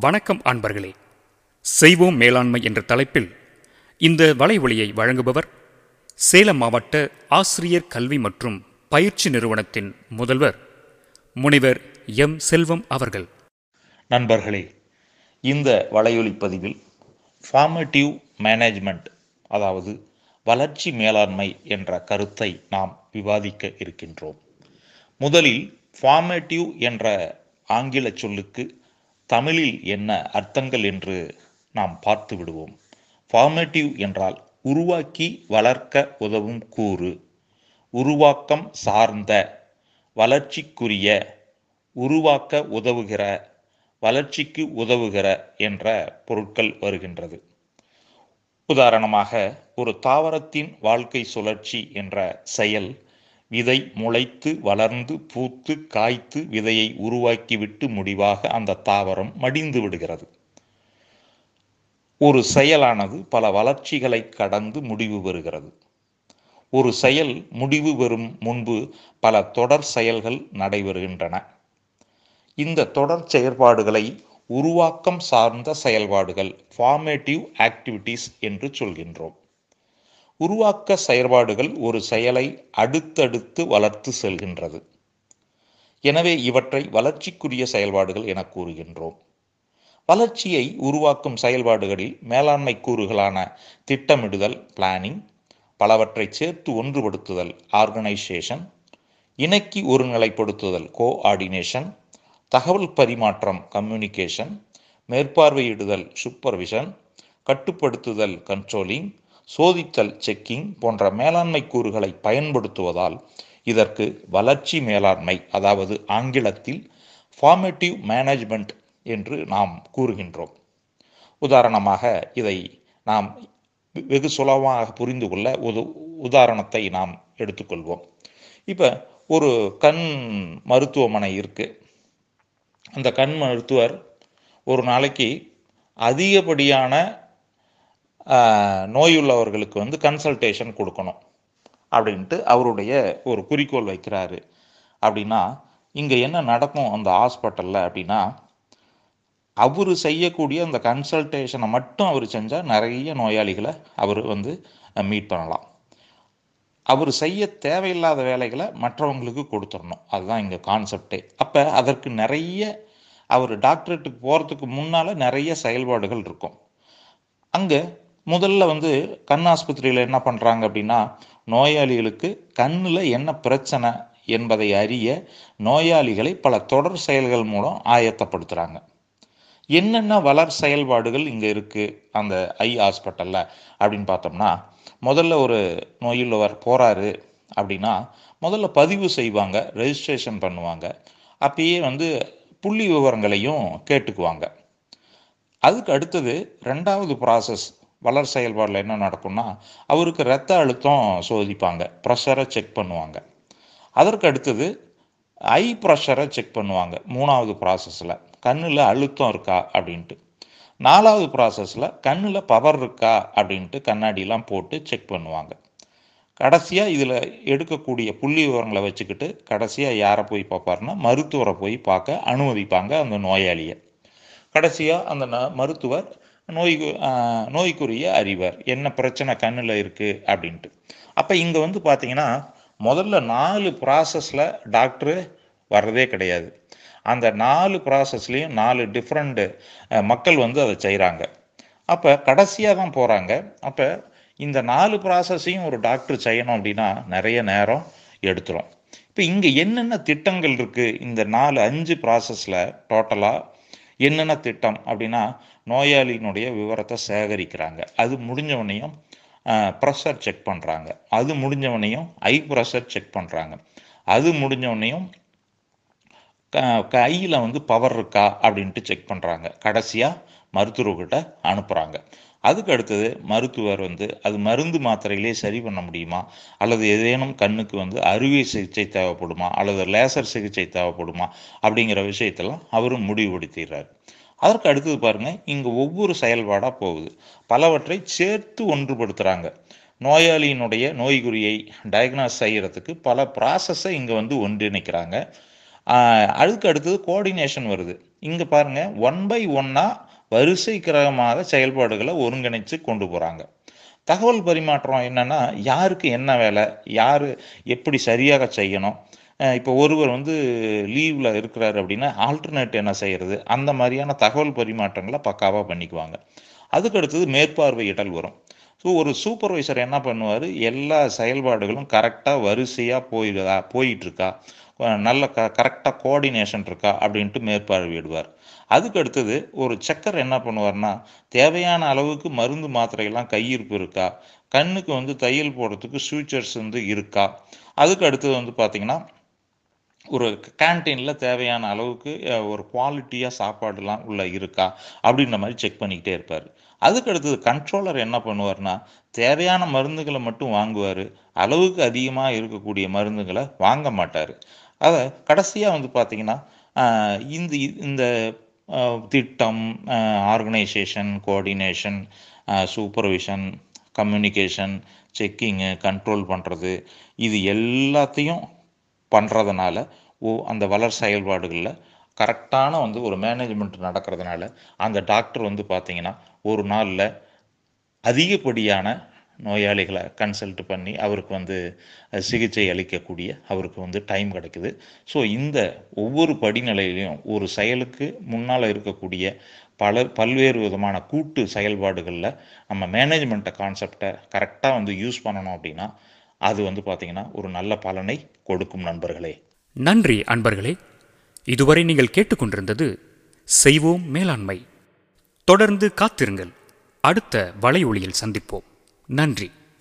வணக்கம் அன்பர்களே. செய்வோம் மேலாண்மை என்ற தலைப்பில் இந்த வலைவொலியை வழங்குபவர் சேலம் மாவட்ட ஆசிரியர் கல்வி மற்றும் பயிற்சி நிறுவனத்தின் முதல்வர் முனைவர் எம். செல்வம் அவர்கள். நண்பர்களே இந்த வலையொலி பதிவில் ஃபார்மேட்டிவ் மேனேஜ்மெண்ட் அதாவது வளர்ச்சி மேலாண்மை என்ற கருத்தை நாம் விவாதிக்க இருக்கின்றோம். முதலில் ஃபார்மேட்டிவ் என்ற ஆங்கில சொல்லுக்கு தமிழில் என்ன அர்த்தங்கள் என்று நாம் பார்த்து விடுவோம். ஃபார்மேட்டிவ் என்றால் உருவாக்கி வளர்க்க உதவும் கூறு. உருவாக்கம் சார்ந்த வளர்ச்சிக்குரிய உருவாக்க உதவுகிற வளர்ச்சிக்கு உதவுகிற என்ற பொருட்கள் வருகின்றது. உதாரணமாக ஒரு தாவரத்தின் வாழ்க்கை சுழற்சி என்ற செயல் விதை முளைத்து வளர்ந்து பூத்து காய்த்து விதையை உருவாக்கிவிட்டு முடிவாக அந்த தாவரம் மடிந்து விடுகிறது. ஒரு செயலானது பல வளர்ச்சிகளை கடந்து முடிவு பெறுகிறது. ஒரு செயல் முடிவு பெறும் முன்பு பல தொடர் செயல்கள் நடைபெறுகின்றன. இந்த தொடர் செயற்பாடுகளை உருவாக்கம் சார்ந்த செயல்பாடுகள் ஃபார்மேட்டிவ் ஆக்டிவிட்டீஸ் என்று சொல்கின்றோம். உருவாக்க செயல்பாடுகள் ஒரு செயலை அடுத்தடுத்து வளர்த்து செல்கின்றது. எனவே இவற்றை வளர்ச்சிக்குரிய செயல்பாடுகள் என கூறுகின்றோம். வளர்ச்சியை உருவாக்கும் செயல்பாடுகளில் மேலாண்மை கூறுகளான திட்டமிடுதல் பிளானிங் பலவற்றை சேர்த்து ஒன்றுபடுத்துதல் ஆர்கனைசேஷன் இணக்கி ஒருநிலைப்படுத்துதல் கோஆர்டினேஷன் தகவல் பரிமாற்றம் கம்யூனிகேஷன் மேற்பார்வையிடுதல் சூப்பர்விஷன் கட்டுப்படுத்துதல் கண்ட்ரோலிங் சோதித்தல் செக்கிங் போன்ற மேலாண்மை கூறுகளை பயன்படுத்துவதால் இதற்கு வளர்ச்சி மேலாண்மை அதாவது ஆங்கிலத்தில் ஃபார்மேட்டிவ் மேனேஜ்மெண்ட் என்று நாம் கூறுகின்றோம். உதாரணமாக இதை நாம் வெகு சுலபமாக புரிந்து கொள்ள ஒரு உதாரணத்தை நாம் எடுத்துக்கொள்வோம். இப்போ ஒரு கண் மருத்துவமனை இருக்குது அந்த கண் மருத்துவர் ஒரு நாளைக்கு அதிகப்படியான நோயுள்ளவர்களுக்கு வந்து கன்சல்டேஷன் கொடுக்கணும் அப்படின்ட்டு அவருடைய ஒரு குறிக்கோள் வைக்கிறாரு. அப்படின்னா இங்கே என்ன நடக்கும் அந்த ஹாஸ்பிட்டலில் அப்படின்னா அவர் செய்யக்கூடிய அந்த கன்சல்டேஷனை மட்டும் அவர் செஞ்சால் நிறைய நோயாளிகளை அவர் வந்து மீட் பண்ணலாம். அவர் செய்ய தேவையில்லாத வேலைகளை மற்றவங்களுக்கு கொடுத்துடணும். அதுதான் இங்கே கான்செப்டே அப்போ அதற்கு நிறைய அவர் டாக்டரேட்டுக்கு போகிறதுக்கு முன்னால் நிறைய செயல்பாடுகள் இருக்கும். அங்கே முதல்ல வந்து கண் ஆஸ்பத்திரியில் என்ன பண்ணுறாங்க அப்படின்னா நோயாளிகளுக்கு கண்ணில் என்ன பிரச்சனை என்பதை அறிய நோயாளிகளை பல தொடர் செயல்கள் மூலம் ஆயத்தப்படுத்துகிறாங்க என்னென்ன வளர் செயல்பாடுகள் இங்கே இருக்குது அந்த ஐ ஹாஸ்பிட்டலில் அப்படின்னு பார்த்தோம்னா முதல்ல ஒரு நோயுள்ளவர் போகிறாரு அப்படின்னா முதல்ல பதிவு செய்வாங்க ரெஜிஸ்ட்ரேஷன் பண்ணுவாங்க. அப்பயே வந்து புள்ளி விவரங்களையும் கேட்டுக்குவாங்க. அதுக்கு அடுத்தது ரெண்டாவது ப்ராசஸ் வளர் செயல்பாடில் என்ன நடக்கும்னா அவருக்கு ரத்த அழுத்தம் சோதிப்பாங்க. ப்ரெஷரை செக் பண்ணுவாங்க. அதற்கு அடுத்தது ஐ ப்ரெஷரை செக் பண்ணுவாங்க. மூணாவது ப்ராசஸில் கண்ணில் அழுத்தம் இருக்கா அப்படின்ட்டு. நாலாவது ப்ராசஸில் கண்ணில் பவர் இருக்கா அப்படின்ட்டு கண்ணாடிலாம் போட்டு செக் பண்ணுவாங்க. கடைசியாக இதில் எடுக்கக்கூடிய புள்ளி விவரங்களை வச்சுக்கிட்டு கடைசியாக யாரை போய் பார்ப்பாருன்னா மருத்துவரை போய் பார்க்க அனுமதிப்பாங்க அந்த நோயாளியை. கடைசியாக அந்த ந மருத்துவர் நோய் நோய்க்குரிய அறிவார். என்ன பிரச்சனை கண்ணில் இருக்குது அப்படின்ட்டு. அப்போ இங்கே வந்து பார்த்தீங்கன்னா முதல்ல நாலு ப்ராசஸில் டாக்டரு வர்றதே கிடையாது. அந்த நாலு ப்ராசஸ்லேயும் நாலு டிஃப்ரெண்ட்டு மக்கள் வந்து அதை செய்கிறாங்க அப்போ கடைசியாக தான் போகிறாங்க அப்போ இந்த நாலு ப்ராசஸையும் ஒரு டாக்டர் செய்யணும் அப்படின்னா நிறைய நேரம் எடுத்துரும். இப்போ இங்கே என்னென்ன திட்டங்கள் இருக்குது இந்த நாலு அஞ்சு ப்ராசஸில் டோட்டலாக என்னென்ன திட்டம் அப்படின்னா நோயாளியினுடைய விவரத்தை சேகரிக்கிறாங்க. அது முடிஞ்சவனையும் ப்ரெஷர் செக் பண்ணுறாங்க அது முடிஞ்சவனையும் ஐ ப்ரெஷர் செக் பண்ணுறாங்க அது முடிஞ்சவனையும் கையில் வந்து பவர் இருக்கா அப்படின்ட்டு செக் பண்ணுறாங்க கடைசியாக மருத்துவர்கிட்ட அனுப்புகிறாங்க அதுக்கு அடுத்தது மருத்துவர் வந்து அது மருந்து மாத்திரையிலே சரி பண்ண முடியுமா? அல்லது ஏதேனும் கண்ணுக்கு வந்து அறுவை சிகிச்சை தேவைப்படுமா? அல்லது லேசர் சிகிச்சை தேவைப்படுமா? அப்படிங்கிற விஷயத்தெல்லாம் அவரும் முடிவுபடுத்திடுறாரு. அதற்கு அடுத்தது பாருங்கள் இங்கே ஒவ்வொரு செயல்பாடாக போகுது. பலவற்றை சேர்த்து ஒன்றுபடுத்துகிறாங்க நோயாளியினுடைய நோய்குறியை டயக்னாஸ் செய்கிறதுக்கு பல ப்ராசஸை இங்கே வந்து ஒன்றிணைக்கிறாங்க. அதுக்கு அடுத்தது கோஆர்டினேஷன் வருது. இங்கே பாருங்க ஒன் பை ஒன்னாக வரிசை கிரகமாக செயல்பாடுகளை ஒருங்கிணைச்சு கொண்டு போகிறாங்க தகவல் பரிமாற்றம் என்னன்னா யாருக்கு என்ன வேலை யார் எப்படி சரியாக செய்யணும்? இப்போ ஒருவர் வந்து லீவில் இருக்கிறாரு அப்படின்னா ஆல்டர்னேட் என்ன செய்கிறது அந்த மாதிரியான தகவல் பரிமாற்றங்களை பக்காவாக பண்ணிக்குவாங்க. அதுக்கு அடுத்தது மேற்பார்வையிடல் வரும். ஸோ ஒரு சூப்பர்வைசர் என்ன பண்ணுவார்? எல்லா செயல்பாடுகளும் கரெக்டாக வரிசையாக போயிடுதா போயிட்டுருக்கா. நல்ல க கரெக்டாக கோஆர்டினேஷன் இருக்கா? அப்படின்ட்டு மேற்பார்வையிடுவார். அதுக்கு அடுத்தது ஒரு செக்கர் என்ன பண்ணுவார்னா தேவையான அளவுக்கு மருந்து மாத்திரையெல்லாம் கையிருப்பு இருக்கா? கண்ணுக்கு வந்து தையல் போடுறதுக்கு சூச்சர்ஸ் வந்து இருக்கா? அதுக்கு அடுத்தது வந்து பார்த்தீங்கன்னா ஒரு கேன்டீனில் தேவையான அளவுக்கு ஒரு குவாலிட்டியாக சாப்பாடுலாம் உள்ள இருக்கா? அப்படின்ற மாதிரி செக் பண்ணிக்கிட்டே இருப்பார். அதுக்கு அடுத்தது கண்ட்ரோலர் என்ன பண்ணுவார்னா தேவையான மருந்துகளை மட்டும் வாங்குவார். அளவுக்கு அதிகமாக இருக்கக்கூடிய மருந்துகளை வாங்க மாட்டார். அதை கடைசியாக வந்து பார்த்தீங்கன்னா இந்த இந்த திட்டம் organisation coordination supervision communication checking control பண்ணுறது இது எல்லாத்தையும் பண்ணுறதுனால ஓ அந்த வளர் செயல்பாடுகளில் கரெக்டான வந்து ஒரு மேனேஜ்மெண்ட் நடக்கிறதுனால அந்த டாக்டர் வந்து பார்த்திங்கன்னா ஒரு நாளில் அதிகப்படியான நோயாளிகளை கன்சல்ட் பண்ணி அவருக்கு வந்து சிகிச்சை அளிக்கக்கூடிய அவருக்கு வந்து டைம் கிடைக்குது. ஸோ இந்த ஒவ்வொரு படிநிலையிலையும் ஒரு செயலுக்கு முன்னால் இருக்கக்கூடிய பல பல்வேறு விதமான கூட்டு செயல்பாடுகளில் நம்ம மேனேஜ்மெண்ட்டை கான்செப்டை கரெக்டாக வந்து யூஸ் பண்ணணும் அப்படின்னா அது வந்து பார்த்திங்கன்னா ஒரு நல்ல பலனை கொடுக்கும் நண்பர்களே. நன்றி அன்பர்களே. இதுவரை நீங்கள் கேட்டுக்கொண்டிருந்தது செய்வோம் மேலாண்மை. தொடர்ந்து காத்திருங்கள். அடுத்த வலை ஒளியில் சந்திப்போம். நன்றி.